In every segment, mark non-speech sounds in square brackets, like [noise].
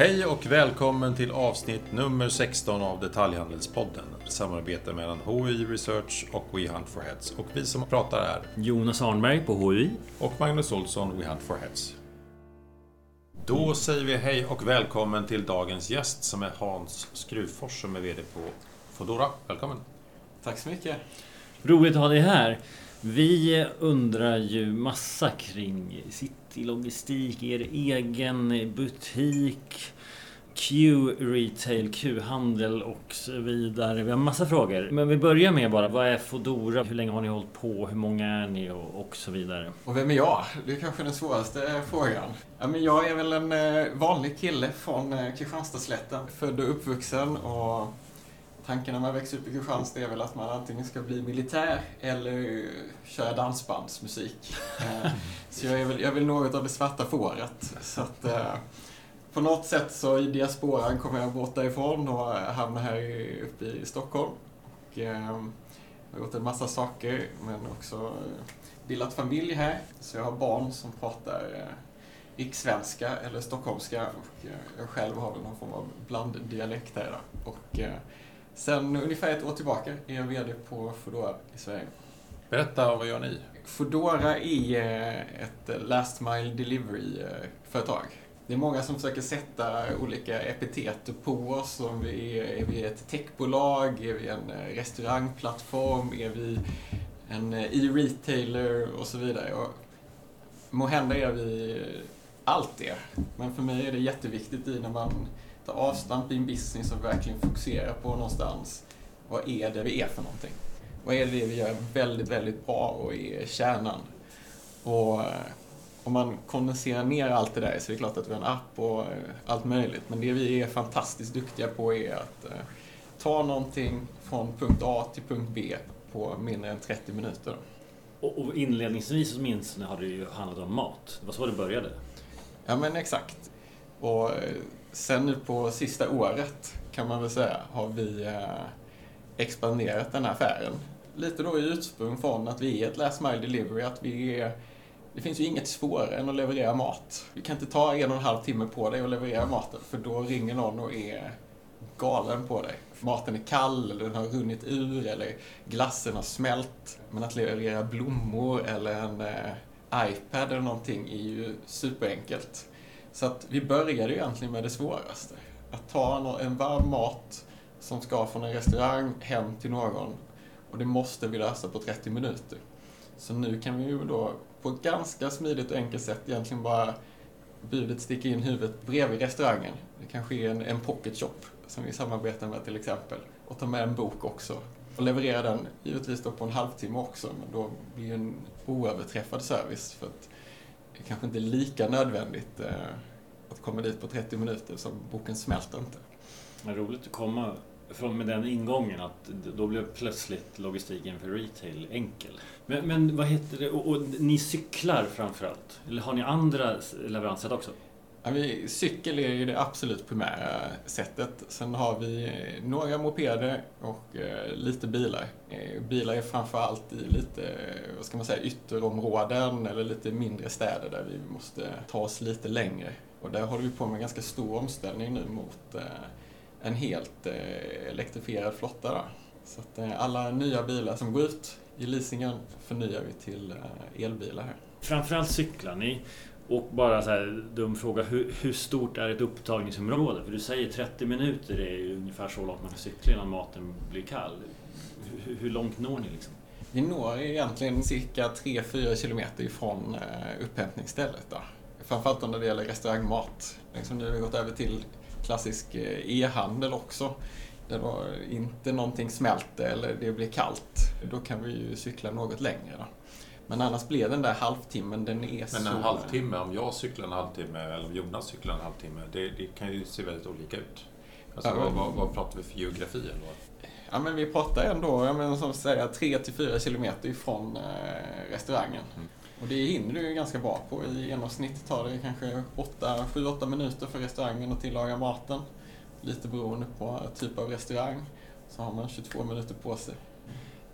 Hej och välkommen till avsnitt nummer 16 av Detaljhandelspodden. Samarbete mellan HI Research och We Hunt for Heads. Och vi som pratar är Jonas Arnberg på HI. och Magnus Olsson, We Hunt for Heads. Då säger vi hej och välkommen till dagens gäst som är Hans Skruvfors som är VD på Fodora. Välkommen! Tack så mycket. Roligt att ha dig här. Vi undrar ju massa kring Citylogistik, er egen butik, Q-retail, Q-handel och så vidare. Vi har massa frågor. Men vi börjar med bara, vad är Fodora? Hur länge har ni hållit på? Hur många är ni? Och, och så vidare. Och vem är jag? Det är kanske den svåraste frågan. Ja, men jag är väl en eh, vanlig kille från eh, Kristianstadsslätten. Född och uppvuxen och tanken när man växer upp i Kristianstad är väl att man antingen ska bli militär eller köra dansbandsmusik. Eh, så jag är väl, jag är väl något av det svarta fåret. Så att, på något sätt så i diasporan kommer jag bort därifrån och hamnar här uppe i Stockholm. Och, eh, jag har gjort en massa saker men också eh, bildat familj här. Så jag har barn som pratar eh, rikssvenska eller stockholmska och eh, jag själv har väl någon form av blanddialekt här då. Och eh, sen ungefär ett år tillbaka är jag VD på Foodora i Sverige. Berätta, vad gör ni? Foodora är eh, ett last mile delivery-företag. Det är många som försöker sätta olika epitet på oss. Om vi är, är vi ett techbolag? Är vi en eh, restaurangplattform? Är vi en eh, e-retailer? Och så vidare. Och må hända är vi allt det. Men för mig är det jätteviktigt i när man tar avstamp i en business och verkligen fokuserar på någonstans. Vad är det vi är för någonting? Vad är det vi gör väldigt, väldigt bra och är kärnan? Och eh, om man kondenserar ner allt det där så är det klart att vi har en app och eh, allt möjligt. Men det vi är fantastiskt duktiga på är att eh, ta någonting från punkt A till punkt B på mindre än 30 minuter. Och, och inledningsvis åtminstone har det ju handlat om mat. Det var så det började. Ja men exakt. Och eh, sen nu på sista året kan man väl säga har vi expanderat den här affären. Lite då i ursprung från att vi är ett last mile delivery, att vi är det finns ju inget svårare än att leverera mat. Du kan inte ta en och en halv timme på dig och leverera maten, för då ringer någon och är galen på dig. Maten är kall, eller den har runnit ur, eller glassen har smält. Men att leverera blommor eller en eh, iPad eller någonting är ju superenkelt. Så att vi började ju egentligen med det svåraste. Att ta en varm mat som ska från en restaurang hem till någon och det måste vi lösa på 30 minuter. Så nu kan vi ju då på ett ganska smidigt och enkelt sätt egentligen bara budet sticka in huvudet bredvid restaurangen. Det kanske är en, en pocket shop som vi samarbetar med till exempel. Och ta med en bok också. Och leverera den givetvis då på en halvtimme också, men då blir det en oöverträffad service för att det kanske inte är lika nödvändigt eh, att komma dit på 30 minuter som boken smälter inte. Vad roligt att komma från med den ingången att då blev plötsligt logistiken för retail enkel. Men, men vad heter det? Och, och ni cyklar framförallt? Eller har ni andra leveranssätt också? Ja, vi, cykel är ju det absolut primära sättet. Sen har vi eh, några mopeder och eh, lite bilar. Eh, bilar är framförallt i lite, eh, vad ska man säga, ytterområden eller lite mindre städer där vi måste ta oss lite längre. Och där håller vi på med en ganska stor omställning nu mot eh, en helt eh, elektrifierad flotta. Då. Så att eh, alla nya bilar som går ut i leasingen förnyar vi till eh, elbilar här. Framförallt cyklar ni. Och bara så här dum fråga, hur, hur stort är ett upptagningsområde? För du säger 30 minuter är ju ungefär så långt man kan cykla innan maten blir kall. Hur, hur långt når ni liksom? Vi når egentligen cirka 3-4 kilometer ifrån upphämtningsstället. Då. Framförallt när det gäller restaurangmat. Liksom nu har vi gått över till klassisk eh, e-handel också. Där då inte någonting smälter eller det blir kallt. Då kan vi ju cykla något längre. Då. Men annars blir den där halvtimmen, den är så... Men en halvtimme, om jag cyklar en halvtimme eller om Jonas cyklar en halvtimme, det, det kan ju se väldigt olika ut. Alltså, Ja, men- vad, vad pratar vi för geografi? Eller vad? Ja, men vi pratar ändå, jag menar, som säger 3-4 kilometer ifrån eh, restaurangen. Mm. Och det hinner du ju ganska bra på. I genomsnitt tar det kanske 7-8 minuter för restaurangen att tillaga maten. Lite beroende på typ av restaurang. Så har man 22 minuter på sig.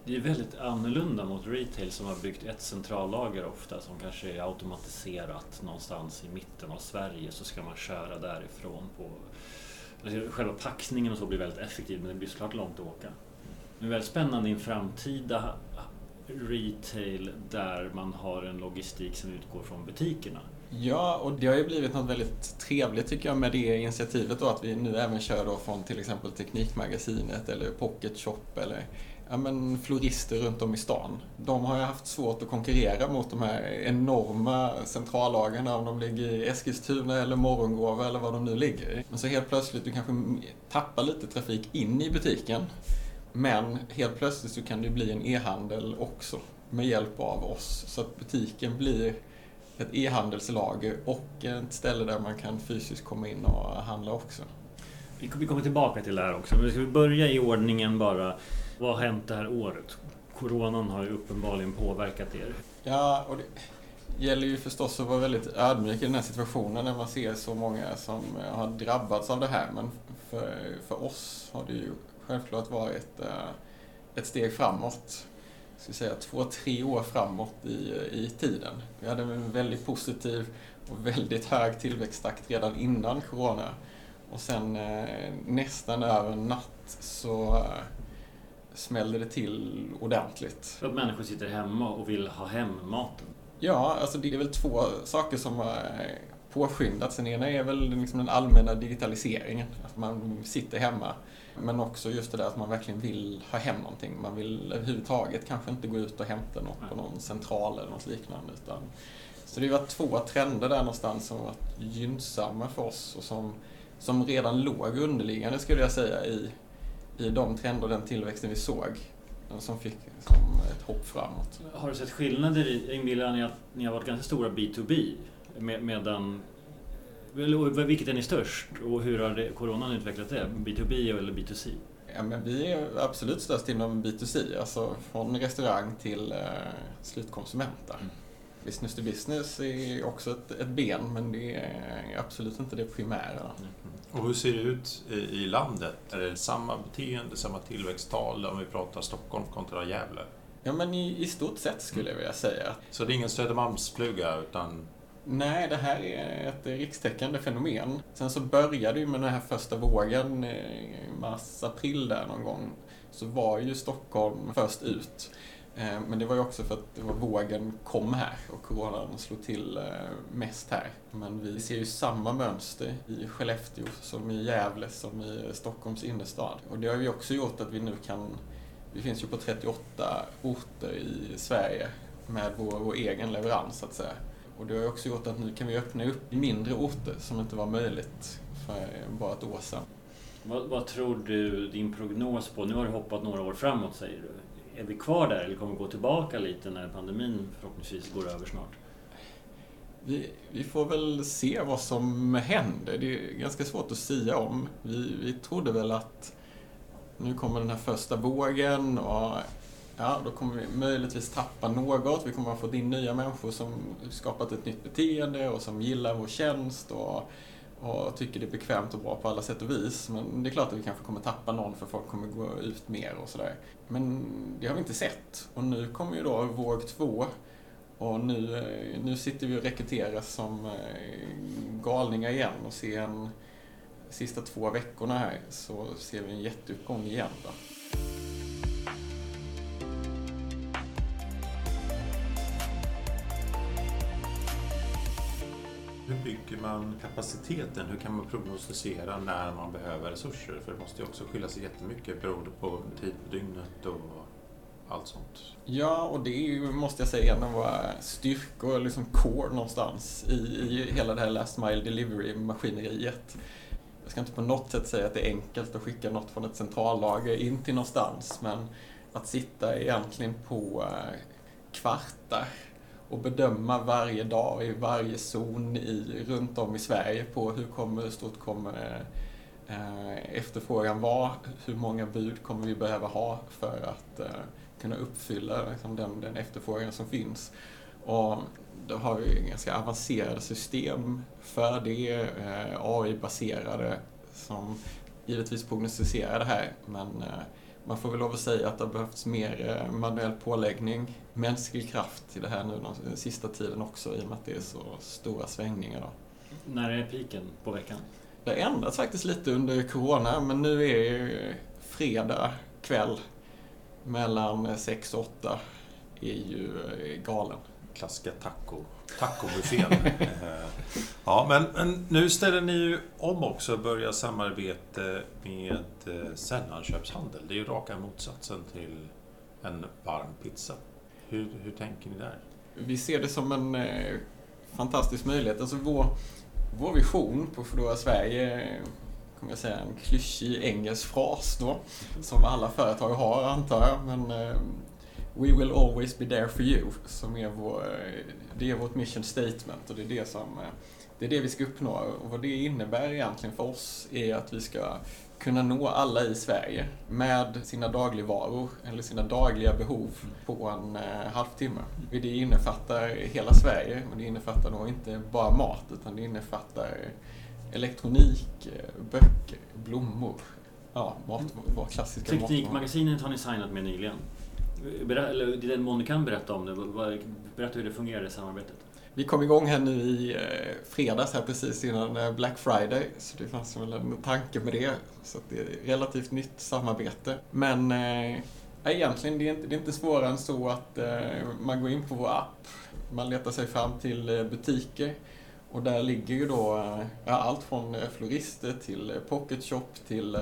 Det är väldigt annorlunda mot retail som har byggt ett centrallager ofta som kanske är automatiserat någonstans i mitten av Sverige så ska man köra därifrån på alltså, Själva packningen och så blir väldigt effektiv men det blir såklart långt att åka. Det är väldigt spännande i en framtida retail där man har en logistik som utgår från butikerna. Ja, och det har ju blivit något väldigt trevligt tycker jag med det initiativet då att vi nu även kör då från till exempel Teknikmagasinet eller Pocket Shop eller ja, men florister runt om i stan. De har ju haft svårt att konkurrera mot de här enorma centrallagarna om de ligger i Eskilstuna eller Morgongåva eller var de nu ligger. Men så helt plötsligt, du kanske tappar lite trafik in i butiken. Men helt plötsligt så kan det bli en e-handel också med hjälp av oss. Så att butiken blir ett e-handelslager och ett ställe där man kan fysiskt komma in och handla också. Vi kommer tillbaka till det här också, men ska vi börja i ordningen bara. Vad har hänt det här året? Coronan har ju uppenbarligen påverkat er. Ja, och det gäller ju förstås att vara väldigt ödmjuk i den här situationen när man ser så många som har drabbats av det här. Men för, för oss har det ju självklart varit eh, ett steg framåt. Jag skulle säga två, tre år framåt i, i tiden. Vi hade en väldigt positiv och väldigt hög tillväxttakt redan innan Corona. Och sen eh, nästan över en natt så eh, smällde det till ordentligt. För att människor sitter hemma och vill ha hem maten? Ja, alltså det är väl två saker som har påskyndats. Den ena är väl liksom den allmänna digitaliseringen, att man sitter hemma. Men också just det där att man verkligen vill ha hem någonting. Man vill överhuvudtaget kanske inte gå ut och hämta något på någon central eller något liknande. Utan, så det var två trender där någonstans som var gynnsamma för oss och som, som redan låg underliggande skulle jag säga i, i de trender och den tillväxten vi såg. Som fick som ett hopp framåt. Har du sett skillnader i, inbillar ni att ni har varit ganska stora B2B med, medan vilket är ni störst och hur har coronan utvecklat det? B2B eller B2C? Ja, men vi är absolut störst inom B2C, alltså från restaurang till eh, slutkonsumenter. Mm. Business to business är också ett, ett, ben, men det är absolut inte det primära. Mm. Och hur ser det ut i, i landet? Är det samma beteende, samma tillväxttal om vi pratar Stockholm kontra Gävle? Ja, men i, i stort sett skulle jag vilja säga. Så det är ingen Södermalmsfluga, utan Nej, det här är ett rikstäckande fenomen. Sen så började ju med den här första vågen eh, i mars-april där någon gång. Så var ju Stockholm först ut. Eh, men det var ju också för att vågen kom här och coronan slog till eh, mest här. Men vi ser ju samma mönster i Skellefteå som i Gävle som i Stockholms innerstad. Och det har ju också gjort att vi nu kan, vi finns ju på 38 orter i Sverige med vår, vår egen leverans så att säga. Och det har också gjort att nu kan vi öppna upp mindre orter som inte var möjligt för bara ett år sedan. Vad, vad, tror du din prognos på? Nu har du hoppat några år framåt säger du. Är vi kvar där eller kommer vi gå tillbaka lite när pandemin förhoppningsvis går över snart? Vi, vi får väl se vad som händer. Det är ganska svårt att säga om. Vi, vi trodde väl att nu kommer den här första vågen och Ja, då kommer vi möjligtvis tappa något. Vi kommer att få in nya människor som skapat ett nytt beteende och som gillar vår tjänst och, och tycker det är bekvämt och bra på alla sätt och vis. Men det är klart att vi kanske kommer tappa någon för folk kommer gå ut mer och sådär. Men det har vi inte sett. Och nu kommer ju då våg två och nu, nu sitter vi och rekryterar som eh, galningar igen och ser en sista två veckorna här så ser vi en jätteuppgång igen. Då. Hur bygger man kapaciteten? Hur kan man prognostisera när man behöver resurser? För det måste ju också skilja sig jättemycket beroende på tid på dygnet och allt sånt. Ja, och det är ju, måste jag säga, en av våra styrkor, liksom core någonstans i, i hela det här last mile delivery-maskineriet. Jag ska inte på något sätt säga att det är enkelt att skicka något från ett centrallager in till någonstans, men att sitta egentligen på eh, kvartar och bedöma varje dag i varje zon i, runt om i Sverige på hur, kommer, hur stort kommer eh, efterfrågan vara, hur många bud kommer vi behöva ha för att eh, kunna uppfylla liksom, den, den efterfrågan som finns. Och då har vi ganska avancerade system för det, eh, AI-baserade, som givetvis prognostiserar det här, men eh, man får väl lov att säga att det har behövts mer eh, manuell påläggning, mänsklig kraft i det här nu den sista tiden också i och med att det är så stora svängningar. Då. När är piken på veckan? Det har ändrats faktiskt lite under Corona, men nu är det fredag kväll mellan 6 och 8 är ju eh, galen. Klassiska taco, tacobuffén. [laughs] Eh, ja, men, men, nu ställer ni ju om också och börjar samarbete med eh, sällanköpshandel. Det är ju raka motsatsen till en varm pizza. Hur, hur tänker ni där? Vi ser det som en eh, fantastisk möjlighet. Alltså vår, vår vision på Foodora Sverige kommer jag säga, en klyschig engelsk fras då, som alla företag har antar jag. Men eh, We will always be there for you, som är vår, eh, det är vårt mission statement och det är det som eh, det är det vi ska uppnå. Och vad det innebär egentligen för oss är att vi ska kunna nå alla i Sverige med sina dagligvaror eller sina dagliga behov på en eh, halvtimme. Det innefattar hela Sverige, men det innefattar nog inte bara mat utan det innefattar elektronik, böcker, blommor, ja, mat, klassiska Teknikmagasinet har ni signat med nyligen. Berätta, eller i den mån du kan berätta om det, berätta hur det fungerar i samarbetet. Vi kom igång här nu i eh, fredags här precis innan eh, Black Friday, så det fanns väl en tanke med det. Så det är ett relativt nytt samarbete. Men eh, egentligen, det är, inte, det är inte svårare än så att eh, man går in på vår app, man letar sig fram till eh, butiker och där ligger ju då ja, allt från florister till pocket shop till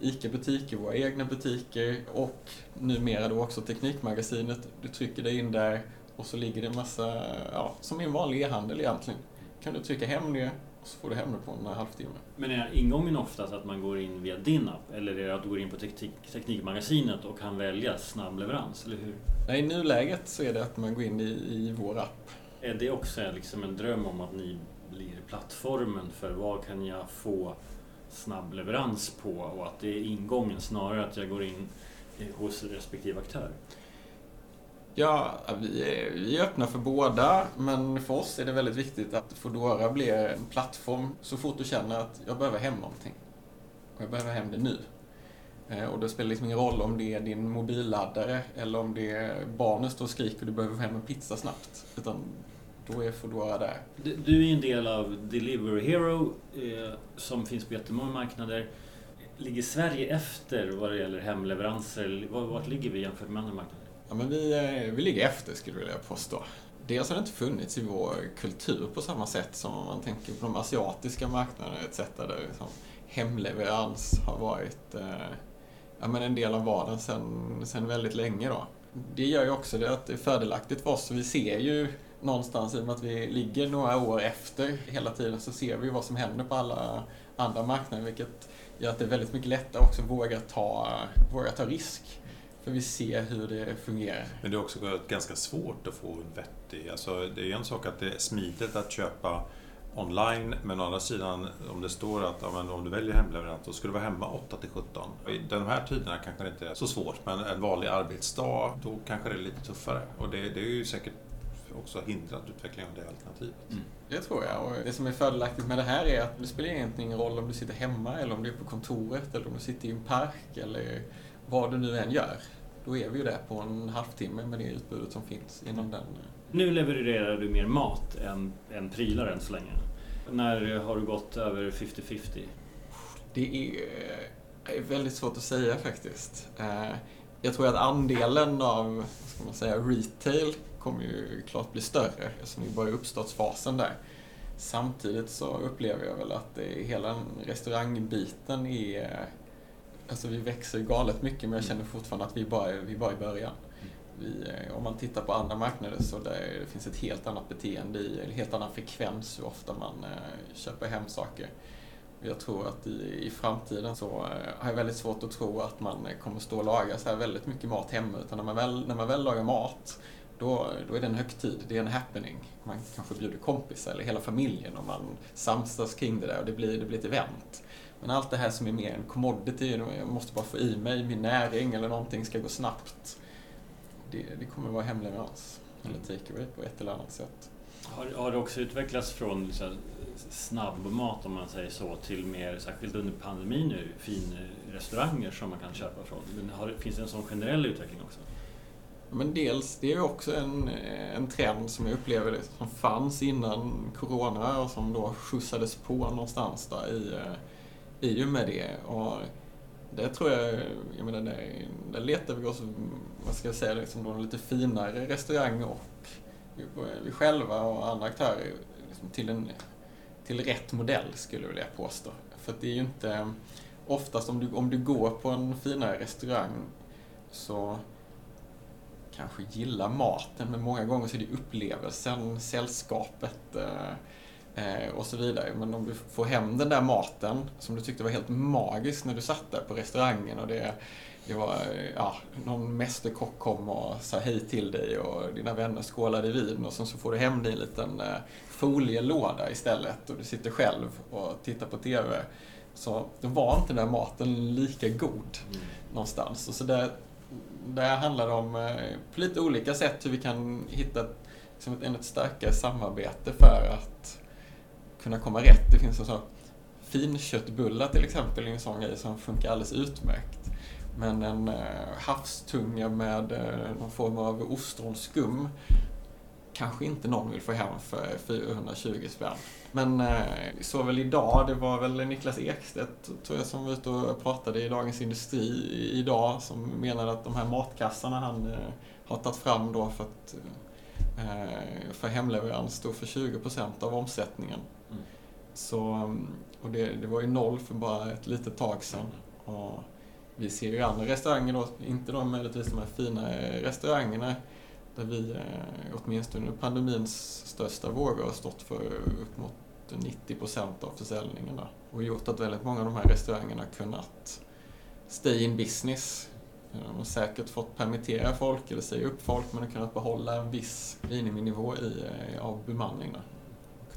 ICA-butiker, våra egna butiker och numera då också Teknikmagasinet. Du trycker dig in där och så ligger det en massa, ja, som i en vanlig e-handel egentligen. Kan du trycka hem det och så får du hem det på en halvtimme. Men är ingången oftast att man går in via din app eller är det att du går in på teknik, Teknikmagasinet och kan välja snabb leverans, eller hur? Nej, i nuläget så är det att man går in i, i vår app. Är det också liksom en dröm om att ni blir plattformen för vad kan jag få snabb leverans på och att det är ingången snarare att jag går in eh, hos respektive aktör? Ja, vi är, vi är öppna för båda, men för oss är det väldigt viktigt att Foodora blir en plattform så fort du känner att jag behöver hem någonting. Och jag behöver hem det nu. Eh, och det spelar liksom ingen roll om det är din mobilladdare eller om det är barnet står och skriker och du behöver hem en pizza snabbt. Utan då är Foodora där. Du är en del av Delivery Hero eh, som finns på jättemånga marknader. Ligger Sverige efter vad det gäller hemleveranser? Vart ligger vi jämfört med andra marknader? Ja, men vi, eh, vi ligger efter skulle jag vilja påstå. Dels har det inte funnits i vår kultur på samma sätt som om man tänker på de asiatiska marknaderna etc. Där liksom hemleverans har varit eh, ja, men en del av vardagen sedan väldigt länge. Då. Det gör ju också det att det är fördelaktigt för oss. Vi ser ju någonstans, i och med att vi ligger några år efter hela tiden, så ser vi vad som händer på alla andra marknader, vilket gör att det är väldigt mycket lättare också att våga ta, våga ta risk. För vi ser hur det fungerar. Men det är också ganska svårt att få en vettig... Alltså, det är en sak att det är smidigt att köpa online, men å andra sidan om det står att ja, om du väljer hemleverant, då ska du vara hemma 8 till 17. I de här tiderna kanske det inte är så svårt, men en vanlig arbetsdag, då kanske det är lite tuffare. Och det, det är ju säkert också hindrat utvecklingen av det alternativet. Mm. Det tror jag. Och det som är fördelaktigt med det här är att det spelar egentligen ingen roll om du sitter hemma eller om du är på kontoret eller om du sitter i en park eller vad du nu än gör. Då är vi ju där på en halvtimme med det utbudet som finns inom den. Nu levererar du mer mat än, än prylar än så länge. När har du gått över 50-50? Det är väldigt svårt att säga faktiskt. Eh, jag tror att andelen av ska man säga, retail kommer ju klart bli större eftersom vi bara i uppstartsfasen där. Samtidigt så upplever jag väl att det, hela restaurangbiten är... Alltså vi växer galet mycket men jag känner fortfarande att vi bara är, vi bara är i början. Vi, eh, om man tittar på andra marknader så där det finns ett helt annat beteende i, en helt annan frekvens hur ofta man eh, köper hem saker. Jag tror att i, i framtiden så eh, har jag väldigt svårt att tro att man kommer stå och laga så här väldigt mycket mat hemma. Utan när man väl, när man väl lagar mat, då, då är det en högtid, det är en happening. Man kanske bjuder kompisar eller hela familjen och man samsas kring det där och det blir, det blir ett event. Men allt det här som är mer en commodity, jag måste bara få i mig min näring eller någonting ska gå snabbt. Det, det kommer vara hemleverans eller takeaway på ett eller annat sätt. Har, har det också utvecklats från liksom, snabbmat om man säger så till mer, särskilt under pandemin nu, finrestauranger som man kan köpa från? Men har, finns det en sån generell utveckling också? Men dels, det är ju också en, eh, en trend som jag upplever det, som fanns innan Corona och som då skjutsades på någonstans där i, eh, i och med det. Och det tror jag, jag menar, där, där letar vi oss, vad ska jag säga, liksom då en lite finare restaurang och vi själva och andra aktörer liksom till, en, till rätt modell skulle jag vilja påstå. För det är ju inte, oftast om du, om du går på en finare restaurang så kanske gillar maten, men många gånger så är det upplevelsen, sällskapet eh, eh, och så vidare. Men om du får hem den där maten som du tyckte var helt magisk när du satt där på restaurangen och det, det var, ja, någon mästerkock kom och sa hej till dig och dina vänner skålade i vin och sen så får du hem dig en liten eh, folielåda istället och du sitter själv och tittar på TV. Så då var inte den där maten lika god mm. någonstans. Och så där där handlar det om eh, på lite olika sätt hur vi kan hitta liksom ett ännu starkare samarbete för att kunna komma rätt. Det finns en sån finköttbullar till exempel, en sån grej som funkar alldeles utmärkt. Men en eh, havstunga med eh, någon form av ostronskum kanske inte någon vill få hem för 420 spänn. Men eh, så väl idag, det var väl Niklas Ekstedt tror jag som var ute och pratade i Dagens Industri idag som menade att de här matkassarna han eh, har tagit fram då för att eh, för hemleverans står för 20% av omsättningen. Mm. Så, och det, det, var ju noll för bara ett litet tag sedan. Och vi ser ju andra restauranger då, inte de möjligtvis de här fina restaurangerna, där vi eh, åtminstone under pandemins största vågor har stått för upp mot 90 procent av försäljningarna Och gjort att väldigt många av de här restaurangerna kunnat stay in business. Eh, de har säkert fått permittera folk eller säga upp folk men har kunnat behålla en viss miniminivå i, eh, av bemanning.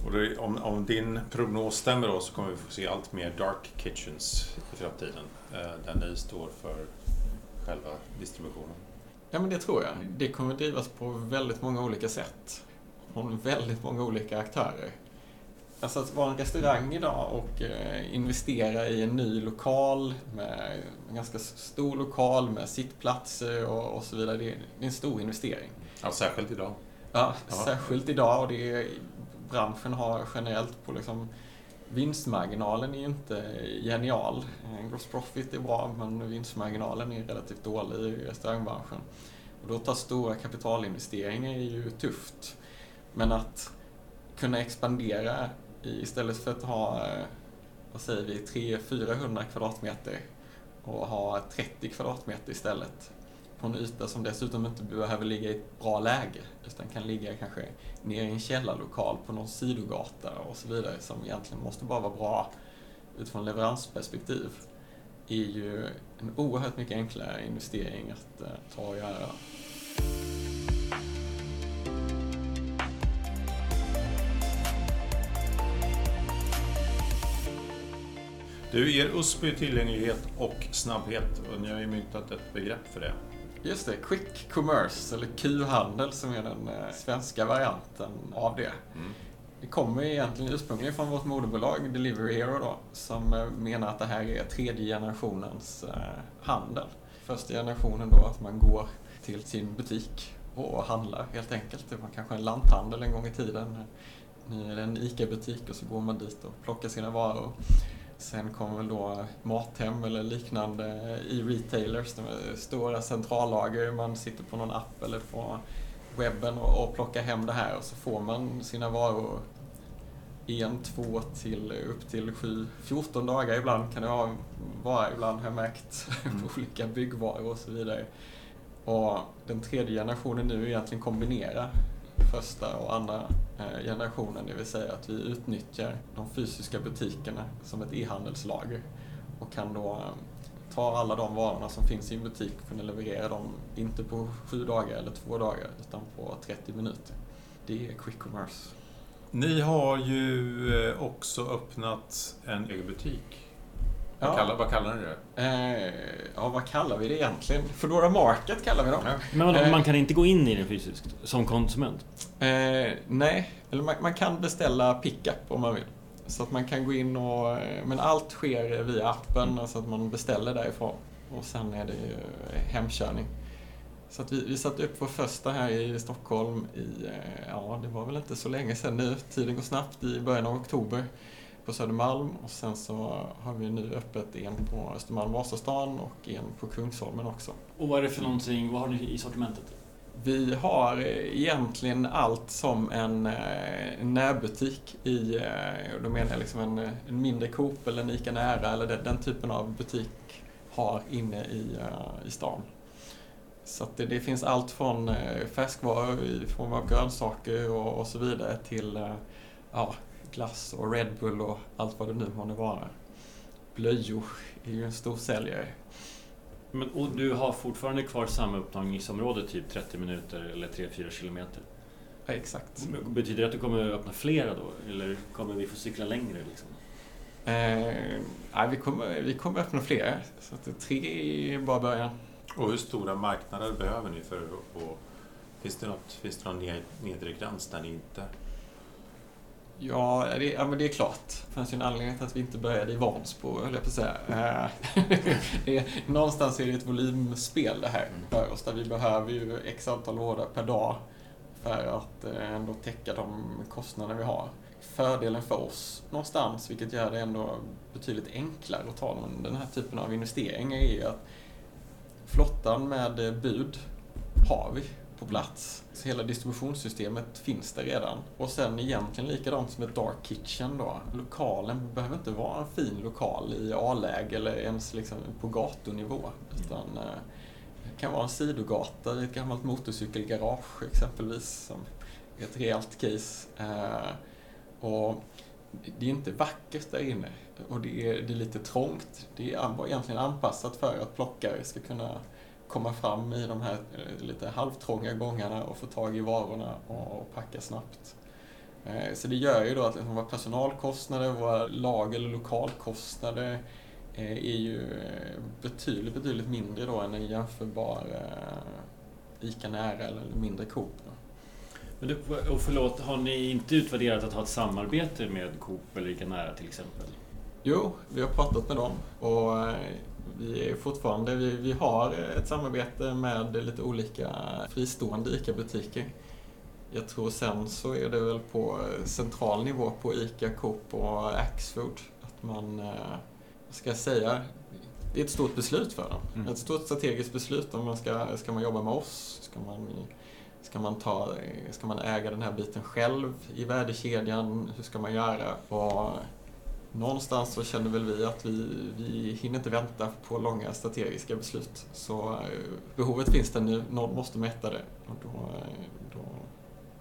Och det, om, om, din prognos stämmer då så kommer vi få se allt mer dark kitchens i framtiden. Eh, där ni står för själva distributionen. Ja, men det tror jag. Det kommer drivas på väldigt många olika sätt. Från väldigt många olika aktörer. Alltså att vara en restaurang idag och eh, investera i en ny lokal med en ganska stor lokal med sittplatser och, och så vidare. Det är, det är, en stor investering. Ja, särskilt idag. Ja, ja. särskilt idag och det är, branschen har generellt på liksom Vinstmarginalen är ju inte genial. Eh, gross profit är bra, men vinstmarginalen är relativt dålig i restaurangbranschen. Och då tar stora kapitalinvesteringar är ju tufft. Men att kunna expandera istället för att ha, eh, vad säger vi, 300-400 kvadratmeter och ha 30 kvadratmeter istället på en yta som dessutom inte behöver ligga i ett bra läge utan kan ligga kanske nere i en källarlokal på någon sidogata och så vidare som egentligen måste bara vara bra utifrån leveransperspektiv är ju en oerhört mycket enklare investering att eh, ta och göra. Du, ger USP tillgänglighet och snabbhet och ni har ju myntat ett begrepp för det. Just det, Quick Commerce, eller Q-handel som är den eh, svenska varianten av det. Mm. Det kommer egentligen ursprungligen från vårt moderbolag Delivery Hero då, som eh, menar att det här är tredje generationens eh, handel. Första generationen då att man går till sin butik och handlar helt enkelt. Det var kanske en lanthandel en gång i tiden. Nu är det en ICA-butik och så går man dit och plockar sina varor. Sen kommer väl då Mathem eller liknande i retailers, de stora centrallager. Man sitter på någon app eller på webben och, och plockar hem det här och så får man sina varor en, två till upp till sju, 14 dagar ibland kan det vara, ibland har jag märkt, mm. olika byggvaror och så vidare. Och den tredje generationen nu egentligen kombinera första och andra eh, generationen, det vill säga att vi utnyttjar de fysiska butikerna som ett e-handelslager och kan då eh, ta alla de varorna som finns i en butik och kunna leverera dem, inte på sju dagar eller två dagar, utan på 30 minuter. Det är quick commerce. Ni har ju eh, också öppnat en egen butik vad, Ja. kallar, vad kallar ni det? Eh, ja, vad kallar vi det egentligen? Foodora Market kallar vi dem. Ja. Men vadå, Eh. man kan inte gå in i den fysiskt som konsument? Eh, nej, eller man, man kan beställa pickup om man vill. Så att man kan gå in och... eh, Men allt sker via appen, alltså att man beställer därifrån. Och sen är det ju eh, hemkörning. Så att vi, vi satte upp vår första här i Stockholm i, eh, ja det var väl inte så länge sedan nu, tiden går snabbt, i början av oktober på Södermalm. Och sen så har vi nu öppet en på Östermalm, Vasastan och en på Kungsholmen också. Och vad är det för någonting, vad har ni i sortimentet? Vi har egentligen allt som en, eh, en närbutik i, eh, då menar jag liksom en, en mindre Coop eller en ICA Nära eller den, den typen av butik har inne i, eh, i stan. Så det, det finns allt från färskvaror i form av grönsaker och, och så vidare till ja, glass och Red Bull och allt vad det nu månde vara. Blöjor är ju en stor säljare. Men, och du har fortfarande kvar samma upptagningsområde, typ 30 minuter eller 3-4 kilometer? Ja, exakt. Betyder det att du kommer öppna flera då? Eller kommer vi få cykla längre? Liksom? Eh, nej, vi, kommer, vi kommer öppna fler. Så att tre är bara början. Och hur stora marknader behöver ni för att... Och, finns, det något, finns det någon ned- nedre gräns där ni inte... Ja, det, ja, men det är klart. Det fanns ju en anledning till att vi inte började i Vansbro, höll jag på att säga. Eh, [laughs] det är, någonstans är det ett volymspel det här för oss, där vi behöver ju x antal order per dag för att eh, ändå täcka de kostnader vi har. Fördelen för oss någonstans, vilket gör det ändå betydligt enklare att ta den- den här typen av investeringar, är ju att flottan med bud har vi på plats. Så hela distributionssystemet finns där redan. Och sen egentligen likadant som ett dark kitchen då. Lokalen behöver inte vara en fin lokal i A-läge eller ens liksom på gatunivå. Utan det kan vara en sidogata i ett gammalt motorcykelgarage exempelvis. Som är ett rejält case. Eh, och det är inte vackert där inne. Och det är, det är lite trångt. Det är egentligen anpassat för att plockare ska kunna komma fram i de här eh, lite halvtrånga gångarna och få tag i varorna och packa snabbt. Eh, så det gör ju då att liksom våra personalkostnader, våra lag eller lokalkostnader eh, är ju betydligt, betydligt mindre då än en jämförbar ICA Nära eller mindre Coop. Men du, och förlåt, har ni inte utvärderat att ha ett samarbete med Coop eller Ica Nära till exempel? Jo, vi har pratat med dem och eh, vi är fortfarande, vi, vi har ett samarbete med lite olika fristående ICA-butiker. Jag tror sen så är det väl på central nivå på ICA, Coop och Axfood att man, eh, vad ska jag säga, det är ett stort beslut för dem. Mm. Ett stort strategiskt beslut om man ska, ska man jobba med oss, ska man, ska man, ta, ska man äga den här biten själv i värdekedjan, hur ska man göra? Och någonstans så känner väl vi att vi, vi hinner inte vänta på långa strategiska beslut. Så eh, behovet finns där nu, någon måste mäta det och då, eh, då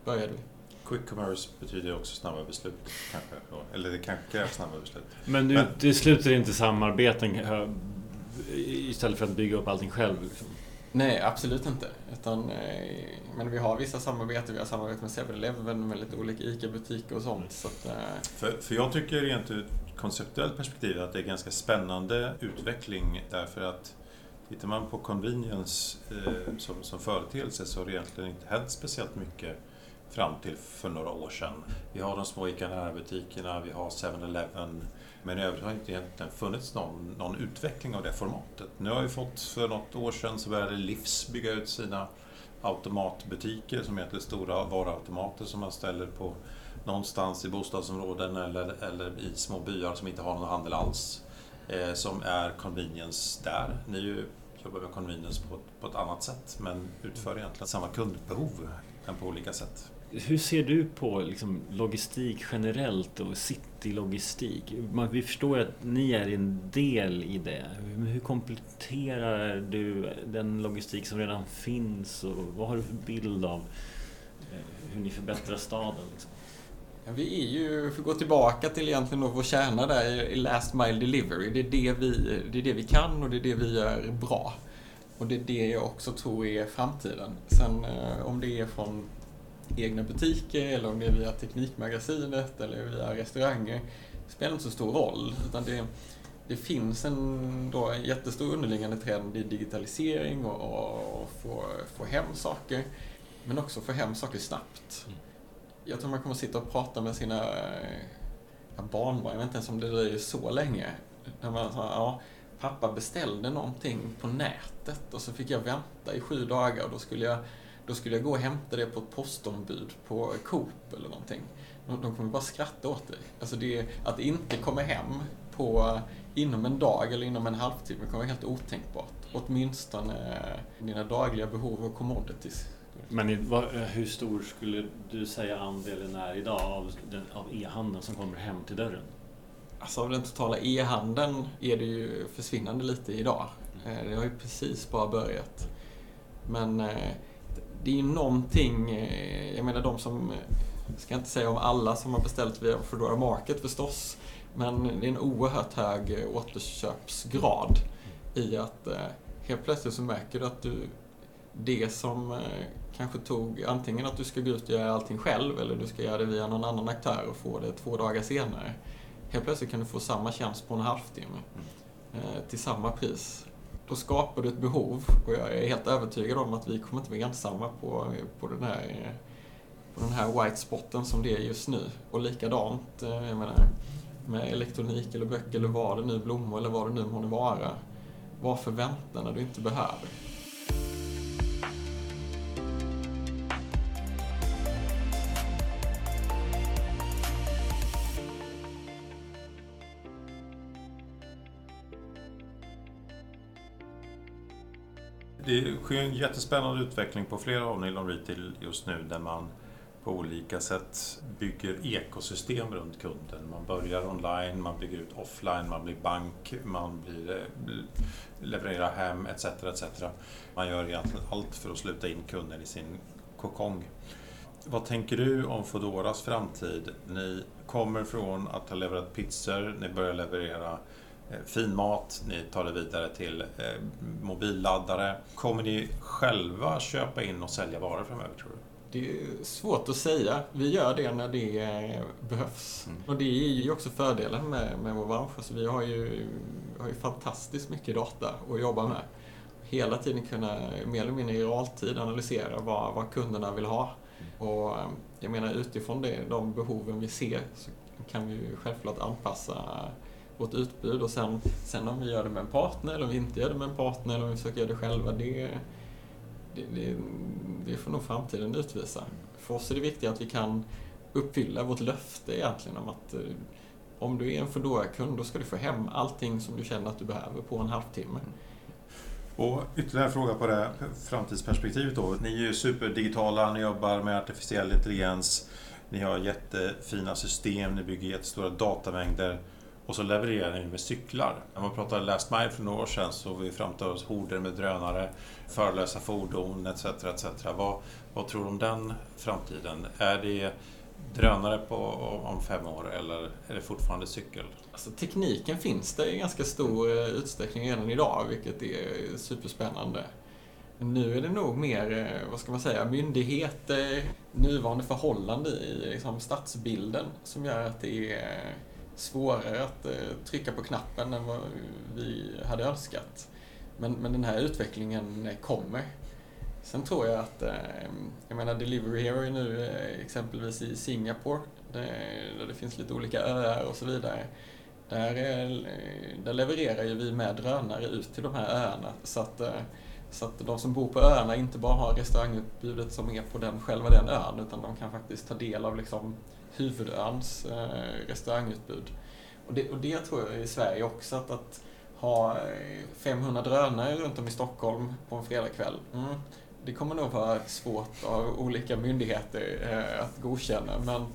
började vi. Quick commerce betyder också snabba beslut kanske. Eller det kanske krävs snabba beslut. Men du Men- utesluter inte samarbeten eh, istället för att bygga upp allting själv? Liksom. Nej, absolut inte. Utan, eh, men vi har vissa samarbeten. Vi har samarbete med 7-Eleven, med lite olika ICA-butiker och sånt. Så att, eh, För, för jag tycker rent ur ett konceptuellt perspektiv att det är ganska spännande utveckling därför att tittar man på convenience eh, som, som företeelse så har det egentligen inte hänt speciellt mycket fram till för några år sedan. Vi har de små ICA närbutikerna, vi har 7-Eleven men i övrigt har inte egentligen funnits någon, någon utveckling av det formatet. Nu har vi fått, för något år sedan så började Livs bygga ut sina automatbutiker som heter stora varuautomater som man ställer på någonstans i bostadsområden eller, eller i små byar som inte har någon handel alls. Eh, som är convenience där. Ni ju jobbar med convenience på, ett- på ett annat sätt men utför egentligen samma kundbehov men på olika sätt. Hur ser du på liksom, logistik generellt och citylogistik? Vi förstår att ni är en del i det. Hur kompletterar du den logistik som redan finns och vad har du för bild av eh, hur ni förbättrar staden? Liksom? Ja, vi är ju, för att gå tillbaka till egentligen då vår kärna där i Last Mile Delivery. Det är det, vi, det är det vi kan och det är det vi gör bra. Och det är det jag också tror är framtiden. Sen eh, om det är från egna butiker eller om det är via Teknikmagasinet eller via restauranger spelar inte så stor roll. Utan det, det finns en, då, en jättestor underliggande trend i digitalisering och, och få, få hem saker. Men också få hem saker snabbt. Mm. Jag tror man kommer sitta och prata med sina ja, barnbarn, jag vet inte ens om det dröjer så länge. När man sa, ja, pappa beställde någonting på nätet och så fick jag vänta i sju dagar och då skulle jag, då skulle jag gå och hämta det på ett postombud på Coop eller någonting. De, de kommer bara skratta åt dig. Alltså det, att inte kommer hem på, inom en dag eller inom en halvtimme kommer vara helt otänkbart. Åtminstone dina dagliga behov och commodities. Men i, vad, hur stor skulle du säga andelen är idag av, den, av e-handeln som kommer hem till dörren? Alltså av den totala e-handeln är det ju försvinnande lite idag. Eh, Det har ju precis bara börjat. Men eh, det är ju någonting, eh, jag menar de som, jag ska inte säga om alla som har beställt via Foodora Market förstås, men det är en oerhört hög eh, återköpsgrad i att eh, helt plötsligt så märker du att du, det som eh, kanske tog antingen att du ska gå ut och göra allting själv eller du ska göra det via någon annan aktör och få det två dagar senare. Helt plötsligt kan du få samma tjänst på en halvtimme eh, till samma pris. Då skapar du ett behov och jag är helt övertygad om att vi kommer inte vara ensamma på, på, den, här, på den här white spoten som det är just nu. Och likadant, eh, jag menar, med elektronik eller böcker eller vad det nu, blommor eller vad det nu må vara. Varför vänta när du inte behöver? Det sker en jättespännande utveckling på flera håll inom retail just nu där man på olika sätt bygger ekosystem runt kunden. Man börjar online, man bygger ut offline, man blir bank, man blir, eh, levererar hem etc. etc. Man gör egentligen allt för att sluta in kunden i sin kokong. Vad tänker du om Foodoras framtid? Ni kommer från att ha levererat pizzor, ni börjar leverera fin mat, ni tar det vidare till eh, mobilladdare. Kommer ni själva köpa in och sälja varor framöver tror du? Det är svårt att säga. Vi gör det när det eh, behövs. Mm. Och det är ju också fördelen med, med vår bransch. Alltså vi har ju, har ju fantastiskt mycket data att jobba med. Hela tiden kunna, mer eller mindre i realtid, analysera vad, vad kunderna vill ha. Och eh, jag menar utifrån det, de behoven vi ser så kan vi ju självklart anpassa vårt utbud och sen, sen om vi gör det med en partner eller om vi inte gör det med en partner eller om vi försöker göra det själva, det, det, det, det får nog framtiden utvisa. För oss är det viktigt att vi kan uppfylla vårt löfte egentligen om att eh, om du är en Foodora-kund då ska du få hem allting som du känner att du behöver på en halvtimme. Och ytterligare en fråga på det här framtidsperspektivet då. Ni är ju superdigitala, ni jobbar med artificiell intelligens, ni har jättefina system, ni bygger jättestora datamängder och så levererar ni med cyklar. När man pratade last mile för några år sedan så vi framför oss horder med drönare, förlösa fordon etc. etc. Vad, vad tror du om den framtiden? Är det drönare på, om fem år eller är det fortfarande cykel? Alltså, tekniken finns det i ganska stor eh, utsträckning redan idag, vilket är superspännande. Nu är det nog mer, eh, vad ska man säga, myndigheter, nuvarande förhållande i liksom, stadsbilden som gör att det är eh, svårare att eh, trycka på knappen än vad vi hade önskat. Men, men den här utvecklingen eh, kommer. Sen tror jag att, eh, jag menar Delivery Hero är nu eh, exempelvis i Singapore, där, där det finns lite olika öar och så vidare. Där, eh, där levererar ju vi med drönare ut till de här öarna. Så att, eh, så att de som bor på öarna inte bara har restaurangutbudet som är på den, själva den ön, utan de kan faktiskt ta del av liksom huvudöns eh, restaurangutbud. Och det, och det tror jag i Sverige också, att, att ha eh, 500 drönare runt om i Stockholm på en fredagkväll. Mm, det kommer nog vara svårt av olika myndigheter eh, att godkänna, men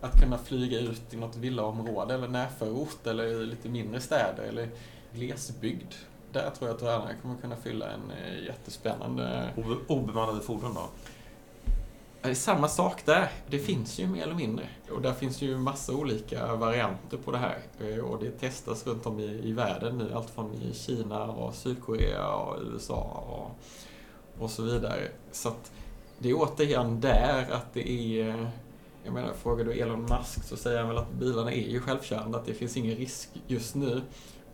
att kunna flyga ut i något villaområde eller närförort eller i lite mindre städer eller glesbygd. Där tror jag att drönare kommer kunna fylla en eh, jättespännande... Obemannade fordon då? Det är samma sak där. Det finns ju mer eller mindre. Och där finns ju massa olika varianter på det här. Eh, och det testas runt om i, i världen nu. Allt från i Kina och Sydkorea och USA och, och så vidare. Så att det är återigen där att det är... Jag menar, frågar du Elon Musk så säger han väl att bilarna är ju självkörande, att det finns ingen risk just nu.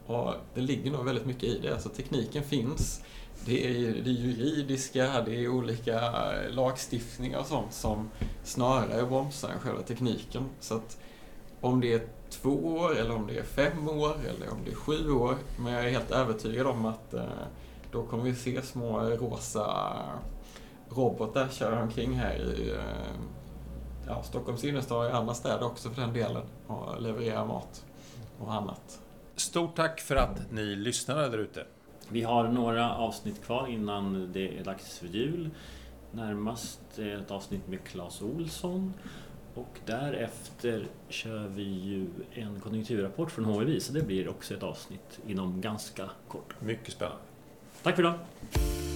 Och det ligger nog väldigt mycket i det. Alltså tekniken finns. Det är det juridiska, det är olika lagstiftningar och sånt som snarare bromsar än själva tekniken. Så att om det är två år eller om det är fem år eller om det är sju år. Men jag är helt övertygad om att eh, då kommer vi se små rosa robotar köra omkring här i eh, ja, Stockholms innerstad och i andra städer också för den delen och leverera mat och annat. Stort tack för att ni lyssnade där ute. Vi har några avsnitt kvar innan det är dags för jul. Närmast ett avsnitt med Claes Olsson. Och därefter kör vi ju en konjunkturrapport från HMV så det blir också ett avsnitt inom ganska kort. Mycket spännande. Tack för idag!